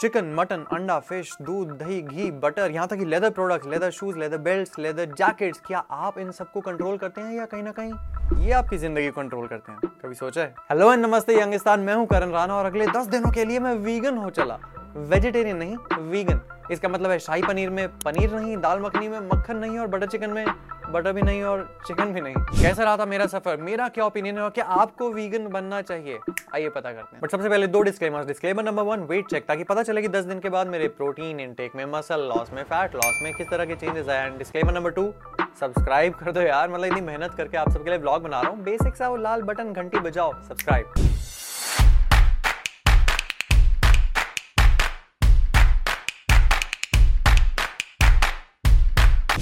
Chicken, mutton, अंडा, fish, दूध, दही, घी, बटर, यहाँ तक कि leather products, leather shoes, leather belt leather jackets, क्या आप इन सबको कंट्रोल करते हैं या कहीं ना कहीं ये आपकी ज़िंदगी कंट्रोल करते हैं? कभी सोचा है? हेलो एंड नमस्ते यंगिस्तान, मैं हूँ करण राणा और अगले दस दिनों के लिए मैं वीगन हो चला। वेजिटेरियन नहीं वीगन इसका मतलब है शाही पनीर में पनीर नहीं, दाल मखनी में मक्खन नहीं और बटर चिकन में बटर भी नहीं और चिकन भी नहीं. कैसा रहा था मेरा सफ़र? मेरा क्या ओपिनियन है कि आपको वीगन बनना चाहिए? आइए पता करते हैं. बट सबसे पहले दो disclaimer disclaimer number one weight check ताकि पता चले कि दस दिन के बाद मेरे प्रोटीन इनटेक में मसल लॉस में फैट लॉस में किस तरह के चेंजेस आए. And disclaimer number two subscribe कर दो यार. मतलब इतनी मेहनत करके आप सबके लिए ब्लॉग बना रहा हूँ. बेसिक सा वो लाल बटन घंटी बजाओ सब्सक्राइब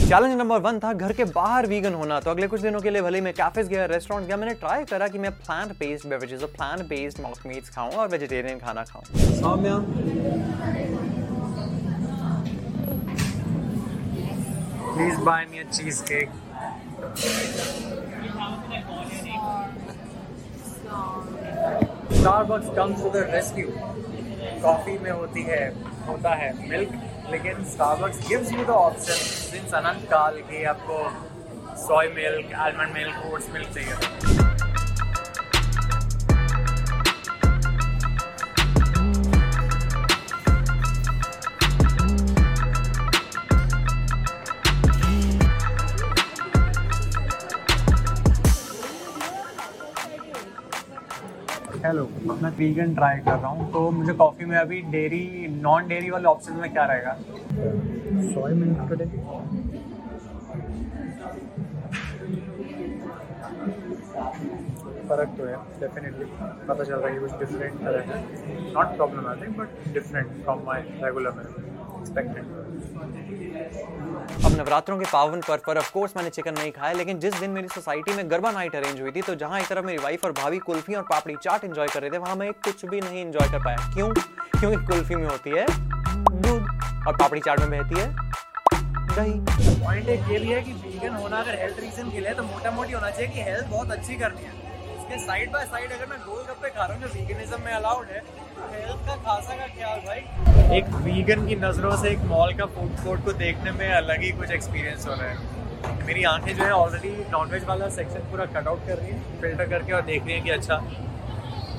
चैलेंज नंबर वन था, घर के बाहर वीगन होना। तो अगले कुछ दिनों के लिए भले मैं कैफेज गया रेस्टोरेंट गया, मैंने ट्राई करा कि मैं प्लांट बेस्ड बेवरेजेस और प्लांट बेस्ड मॉक मीट्स खाऊं और वेजिटेरियन खाना खाऊं। Buy me a cheesecake Starbucks comes to the rescue. Coffee में होती है, होता है मिल्क लेकिन Starbucks gives you the option since अनंत काल की आपको soy milk almond milk oats milk चाहिए। मैं वीगन ट्राई कर रहा हूँ तो मुझे कॉफ़ी में अभी डेयरी नॉन डेयरी वाले ऑप्शन में क्या रहेगा? फ़र्क तो है डेफिनेटली पता चल रहा है कुछ डिफरेंट तरह है not problematic but different from my regular expected अब नवरात्रों के पावन पर्व पर ऑफ़ कोर्स मैंने चिकन नहीं खाया, लेकिन जिस दिन मेरी सोसाइटी में गरबा नाइट अरेंज हुई थी तो जहाँ एक तरफ़ मेरी वाइफ और भाभी कुल्फी और पापड़ी चाट एंजॉय कर रहे थे, वहाँ मैं कुछ भी नहीं एंजॉय कर पाया। क्यों? क्योंकि कुल्फी में होती है दूध और पापड़ी चाट में बहती है। पॉइंट एक ये भी है कि वीगन होना अगर हेल्थ रीजन के लिए तो मोटा मोटी होना चाहिए कि हेल्थ बहुत अच्छी करनी है। इसके साइड बाय साइड अगर मैं गोलगप्पे खा रहा हूँ जो वीगनिज्म में अलाउड है तो हेल्थ का खासा का ख्याल भाई। एक वीगन की नज़रों से एक मॉल का फ़ूड कोर्ट को देखने में अलग ही कुछ एक्सपीरियंस हो रहा है। मेरी आँखें जो है ऑलरेडी नॉनवेज वाला सेक्शन पूरा कट आउट कर रही है फ़िल्टर करके और देख रही है कि अच्छा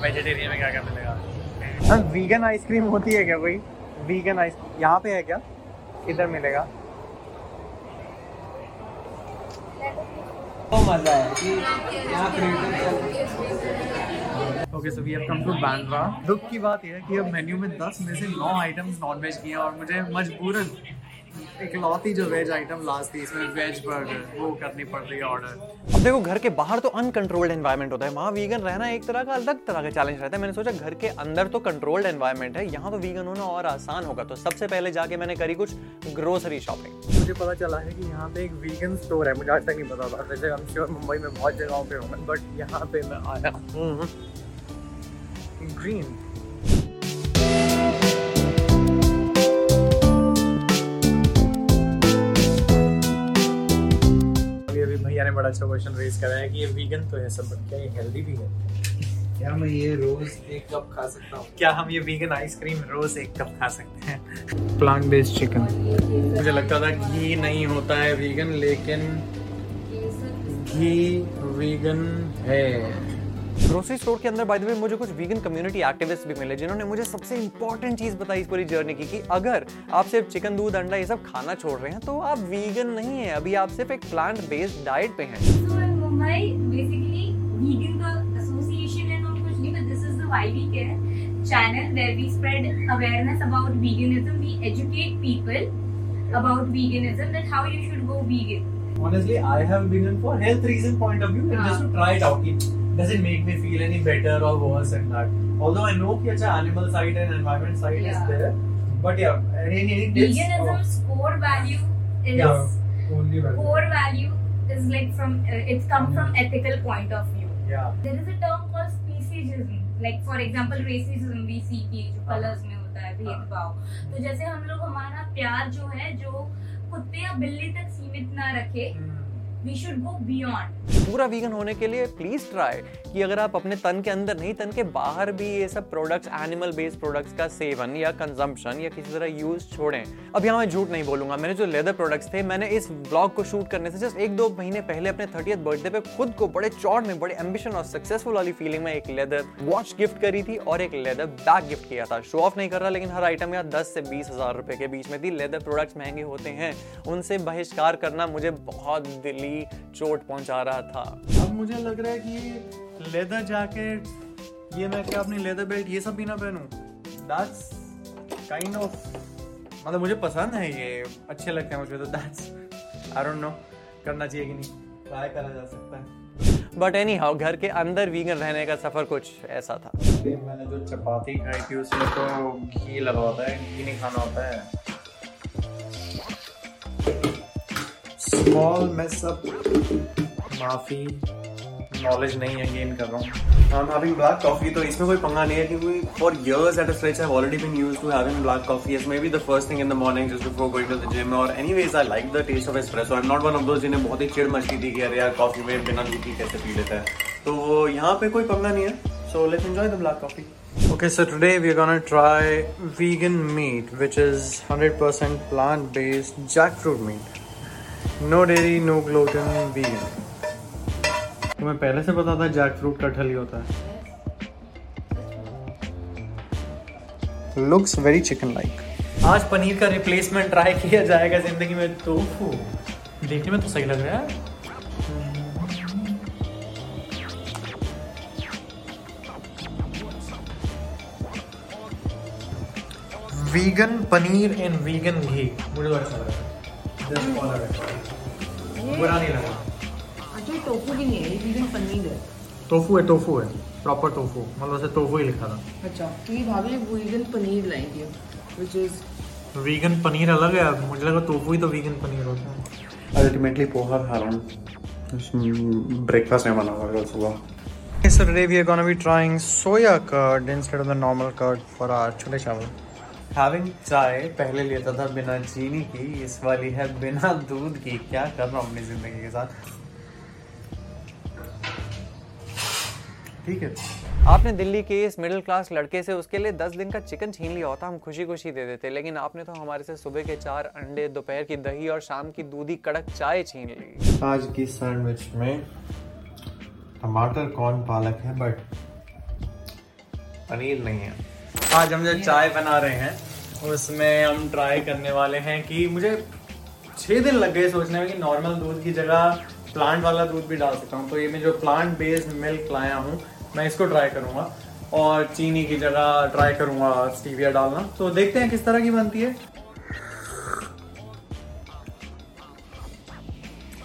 वेजिटेरियन में क्या क्या मिलेगा। हाँ वीगन आइसक्रीम होती है क्या कोई? वीगन आइस यहाँ पे है क्या? इधर मिलेगा? कि okay so we have come to Bandra दुख की बात यह है कि अब मेन्यू में 10 में से 9 आइटम्स नॉनवेज किए हैं और मुझे मजबूरन इकलौती जो वेज आइटम लास्ट थी इसमें वेज बर्गर वो करनी पड़ रही है ऑर्डर अब देखो घर के बाहर तो अनकंट्रोल्ड एनवायरनमेंट होता है। वहाँ वीगन रहना एक तरह का अलग तरह का चैलेंज रहता है। मैंने सोचा घर के अंदर तो कंट्रोल्ड एनवायरनमेंट है यहाँ तो वीगन होना और आसान होगा। तो सबसे पहले जाके मैंने करी कुछ ग्रोसरी शॉपिंग मुझे पता चला है कि यहाँ पे एक वीगन स्टोर है मुझे आज तक नहीं पता था। वैसे हम श्योर मुंबई में बहुत जगहों पे होंगे बट यहाँ पे मैं आया ग्रीन हम्म। भैया ने बड़ा अच्छा क्वेश्चन रेज करा है कि ये वीगन तो है सब बट क्या ये हेल्दी भी है? क्या मैं ये रोज एक कप खा सकता हूँ? क्या हम ये वीगन आइसक्रीम रोज एक कप खा सकते हैं? प्लांट बेस्ड चिकन मुझे लगता था घी नहीं होता है वीगन लेकिन घी वीगन है। ग्रोसरी स्टोर के अंदर बाय द वे मुझे कुछ वीगन कम्युनिटी एक्टिविस्ट भी मिले जिन्होंने मुझे सबसे इंपॉर्टेंट चीज़ बताई इस पूरी जर्नी की कि अगर आप सिर्फ़ चिकन दूध अंडा ये सब खाना छोड़ रहे हैं तो आप वीगन नहीं है अभी आप सिर्फ़ एक प्लांट बेस्ड डाइट पे हैं channel where we spread awareness about veganism we educate people about veganism that how you should go vegan honestly i have vegan for health reason point of view and just to try it out doesn't make me feel any better or worse than that. Although I know that animal side and environment side yeah. is there, but yeah, any, any tips? Veganism's oh. core value is yeah, only value. core value is like from uh, it's come from ethical point of view. Yeah. There is a term called speciesism. Like for example, racism we see कि जो colours में होता है भेदभाव तो जैसे हम लोग हमारा प्यार जो है जो कुत्ते या बिल्ली तक सीमित ना रखे we should go beyond. पूरा वीगन होने के लिए प्लीज़ ट्राई कि अगर आप अपने तन के अंदर नहीं, तन के बाहर भी ये सब प्रोडक्ट्स एनिमल बेस्ड प्रोडक्ट्स का सेवन या कंजम्पशन या किसी तरह यूज़ छोड़ें। अब यहाँ मैं झूठ नहीं बोलूँगा, मैंने जो लेदर प्रोडक्ट्स थे, मैंने इस ब्लॉग को शूट करने से जस्ट एक दो महीने पहले अपने थर्टियथ बर्थडे पे खुद को बड़े चौड़ में, बड़े एम्बिशन और सक्सेसफुल वाली फीलिंग में एक लेदर वॉच गिफ्ट करी थी और एक लेदर बैग गिफ्ट किया था। शो ऑफ़ नहीं कर रहा, लेकिन हर आइटम यहाँ दस से बीस हज़ार रुपए के बीच में थी लेदर प्रोडक्ट्स महँगे होते हैं। उनसे बहिष्कार करना मुझे बहुत दिली चोट पहुँचा रहा था। अब मुझे लग रहा है कि लेदर जैकेट ये मैं क्या अपनी लेदर बेल्ट ये सब भी ना पहनूं? दैट्स काइंड ऑफ़ मतलब मुझे पसंद है ये अच्छे लगते हैं मुझे तो दैट्स आई डोंट नो करना चाहिए कि नहीं ट्राई करा जा सकता है। बट एनी हाउ घर के अंदर वीगन रहने का सफ़र कुछ ऐसा था। मैंने जो चपाती खाई थी उसमें तो घी लगा होता है घी नहीं खाना होता है। स्मॉल मेस अप माफ़ी। नॉलेज नहीं है गेन कर रहा हूँ। आई ब्लैक कॉफ़ी तो इसमें कोई पंगा नहीं है क्योंकि for years at stretch I already been used to having black coffee it's maybe the first thing in the morning just before going to the gym और anyways I like the taste of espresso I am not one of those जिन्हें बहुत ही चिड़ मछली थी कि अरे यार coffee में बिना दूध कैसे पी लेता है। तो यहाँ पे कोई पंगा नहीं है। So let enjoy the black coffee Okay, so today we are gonna try vegan meat, which is 100% plant based jackfruit meat. No dairy, no gluten, vegan. तुम्हें पहले से पता था जैकफ्रूट कटहल ही होता है। लुक्स वेरी चिकन लाइक आज पनीर का रिप्लेसमेंट ट्राई किया जाएगा ज़िंदगी में टोफू देखने में तो सही लग रहा है। Vegan paneer and vegan ghee. मुझे तो अच्छा लगा Just all of it. बुरा नहीं लगा अच्छा टोफू भी नहीं है ये vegan पनीर है टोफू है टोफू है प्रॉपर टोफू मतलब उसे टोफू ही लिखा था। अच्छा तो ये भाभी vegan पनीर लाएँगे which is वीगन पनीर अलग है मुझे लगा टोफू ही तो वीगन पनीर होता है। अल्टीमेटली पोहा खा रहा हूँ ब्रेकफास्ट नहीं बना हुआ कल सुबह। So today we are going to be trying soya curd instead of the normal curd for our chole chawal. Having चाय पहले लेता था बिना चीनी की इस वाली है बिना दूध की। क्या कर रहा हूँ अपनी ज़िंदगी के साथ? ठीक है। आपने दिल्ली के इस मिडिल क्लास लड़के से उसके लिए 10 दिन का चिकन छीन लिया होता हम खुशी खुशी दे देते लेकिन आपने तो हमारे से सुबह के चार अंडे दोपहर की दही और शाम की दूधी कड़क चाय छीन ली। आज की सैंडविच में टमाटर कॉर्न पालक है बट पनीर नहीं है। आज हम जो चाय बना रहे हैं उसमें हम ट्राई करने वाले हैं कि मुझे छः दिन लग गए सोचने में कि नॉर्मल दूध की जगह प्लांट वाला दूध भी डाल सकता हूँ। तो ये मैं जो प्लांट बेस्ड मिल्क लाया हूँ मैं इसको ट्राई करूँगा और चीनी की जगह ट्राई करूँगा स्टीविया डालना। तो देखते हैं किस तरह की बनती है।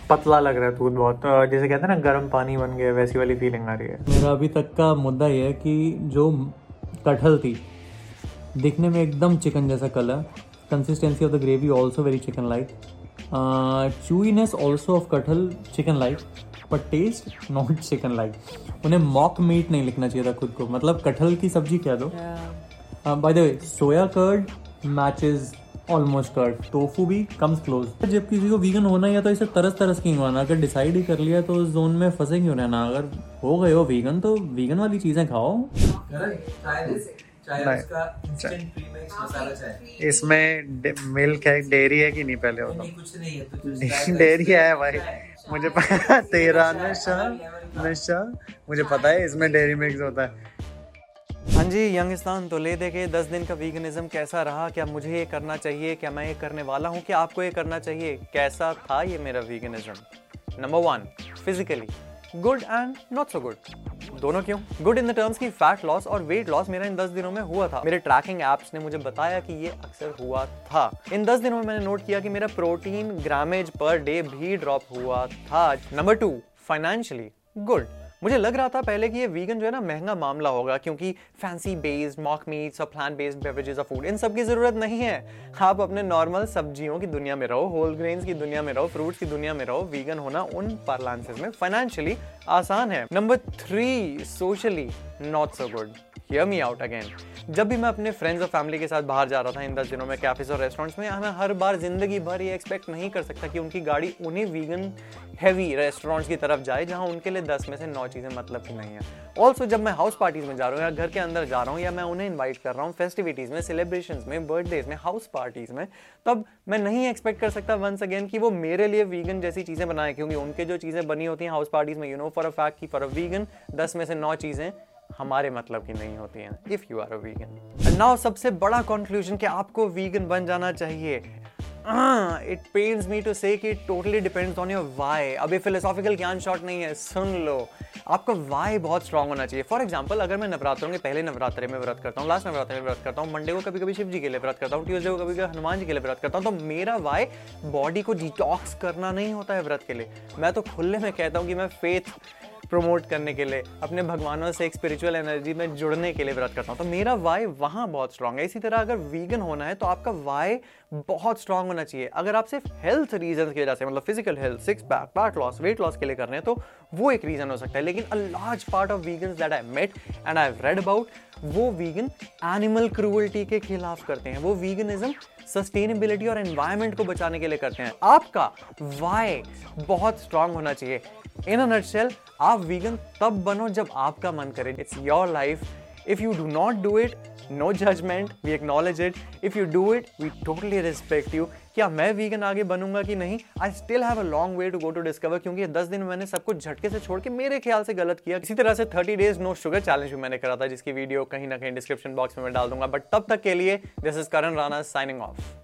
पतला लग रहा है दूध बहुत। जैसे कहते हैं ना गर्म पानी बन गया वैसी वाली फीलिंग आ रही है। मेरा अभी तक का मुद्दा ये है कि जो कटहल थी दिखने में एकदम चिकन जैसा colour consistency of the gravy also very chicken like chewiness also of कटहल chicken like but taste not chicken like उन्हें मॉक मीट नहीं लिखना चाहिए था खुद को. मतलब कटहल की सब्ज़ी क्या दो? By the way soya curd matches almost curd tofu भी कम्स क्लोज जब किसी को वीगन होना है या तो इसे तरस तरस की होना अगर डिसाइड ही कर लिया तो उस जोन में फंसे क्यों रहना अगर हो गए हो वीगन तो वीगन वाली चीज़ें खाओ. इसमें मिल्क है डेयरी है कि नहीं पहले होता कुछ नहीं है तो डेयरी है। भाई। मुझे पता तेरा नशा नशा मुझे पता है इसमें डेयरी मिक्स होता है। हाँ जी यंगिस्तान तो ले देखे दस दिन का वीगनिज्म कैसा रहा? क्या मुझे ये करना चाहिए? क्या मैं ये करने वाला हूँ? क्या आपको ये करना चाहिए? कैसा था ये मेरा veganism number one physically good and not so good दोनों क्यों? गुड इन द टर्म्स की फैट लॉस और वेट लॉस मेरा इन 10 दिनों में हुआ था। मेरे ट्रैकिंग एप्स ने मुझे बताया कि ये अक्सर हुआ था। इन 10 दिनों में मैंने नोट किया कि मेरा प्रोटीन ग्रामेज पर डे भी ड्रॉप हुआ था। नंबर टू फाइनेंशियली गुड मुझे लग रहा था पहले कि ये वीगन जो है ना महँगा मामला होगा, क्योंकि फैंसी बेस्ड मॉक मीट्स और प्लांट बेस्ड बेवरेजेस और फ़ूड इन सब की ज़रूरत नहीं है। आप अपने नॉर्मल सब्जियों की दुनिया में रहो होल ग्रेन्स की दुनिया में रहो फ्रूट्स की दुनिया में रहो वीगन होना उन पार्लांसेस में फाइनेंशियली आसान है। Number three socially not so good hear me out again जब भी मैं अपने फ्रेंड्स और फैमिली के साथ बाहर जा रहा था इन दस दिनों में कैफेज और रेस्टोरेंट्स में मैं हर बार ज़िंदगी भर ये एक्सपेक्ट नहीं कर सकता कि उनकी गाड़ी उन्हीं वीगन हैवी रेस्टोरेंट्स की तरफ़ जाए, जहाँ उनके लिए दस में से नौ चीज़ें मतलब की नहीं है। ऑल्सो जब मैं हाउस पार्टीज़ में जा रहा हूँ या घर के अंदर जा रहा हूँ या मैं उन्हें इन्वाइट कर रहा हूँ फेस्टिविटीज़ में सेलिब्रेशन में बर्थडेज में हाउस पार्टीज़ में, तब मैं नहीं एक्सपेक्ट कर सकता वंस अगेन कि वो मेरे लिए वीगन जैसी चीज़ें बनाए, क्योंकि उनके जो चीज़ें बनी होती हैं हाउस पार्टीज़ में you know for a fact की फॉर अ वीगन दस में से नौ चीज़ें हमारे मतलब की नहीं होती हैं if you are a vegan now सबसे बड़ा कंक्लूजन कि आपको वीगन बन जाना चाहिए। It pains me to say totally depends on your why अभी फिलोसॉफिकल ज्ञान शॉट नहीं है, सुन लो। आपका वाई बहुत स्ट्रांग होना चाहिए। फॉर एग्ज़ाम्पल अगर मैं नवरात्रों के पहले नवरात्रे में व्रत करता हूँ लास्ट नवरात्रे में व्रत करता हूँ मंडे को कभी कभी शिव जी के लिए व्रत करता हूँ ट्यूजडे को कभी कभी हनुमान जी के लिए व्रत करता हूँ तो मेरा वाई बॉडी को डिटॉक्स करना नहीं होता है व्रत के लिए। मैं तो खुले में कहता हूँ कि मैं फेथ प्रमोट करने के लिए, अपने भगवानों से एक स्पिरिचुअल एनर्जी में जुड़ने के लिए व्रत करता हूँ। तो मेरा वाई वहाँ बहुत स्ट्रांग है। इसी तरह अगर वीगन होना है तो आपका वाई बहुत स्ट्रांग होना चाहिए। अगर आप सिर्फ़ हेल्थ रीजन की वजह से मतलब physical health six pack fat loss weight loss के लिए कर रहे हैं तो वो एक रीजन हो सकता है। लेकिन a large part of vegan that I met and I read about वो वीगन एनिमल क्रूअल्टी के खिलाफ करते हैं। वो वीगनिज्म सस्टेनेबिलिटी और एनवायरमेंट को बचाने के लिए करते हैं। आपका वाई बहुत स्ट्रांग होना चाहिए। इन अ नटशेल आप वीगन तब बनो जब आपका मन करे। It's your life if you do not do it, no judgement we acknowledge it. If you do it, we totally respect you. क्या मैं वीगन आगे बनूँगा कि नहीं I still have a long way to go to discover क्योंकि दस दिन मैंने सब कुछ झटके से छोड़ के मेरे ख्याल से गलत किया इसी तरह से thirty days no sugar challenge भी मैंने करा था जिसकी वीडियो कहीं ना कहीं डिस्क्रिप्शन बॉक्स में मैं डाल दूँगा बट तब तक के लिए this is Karan Rana signing off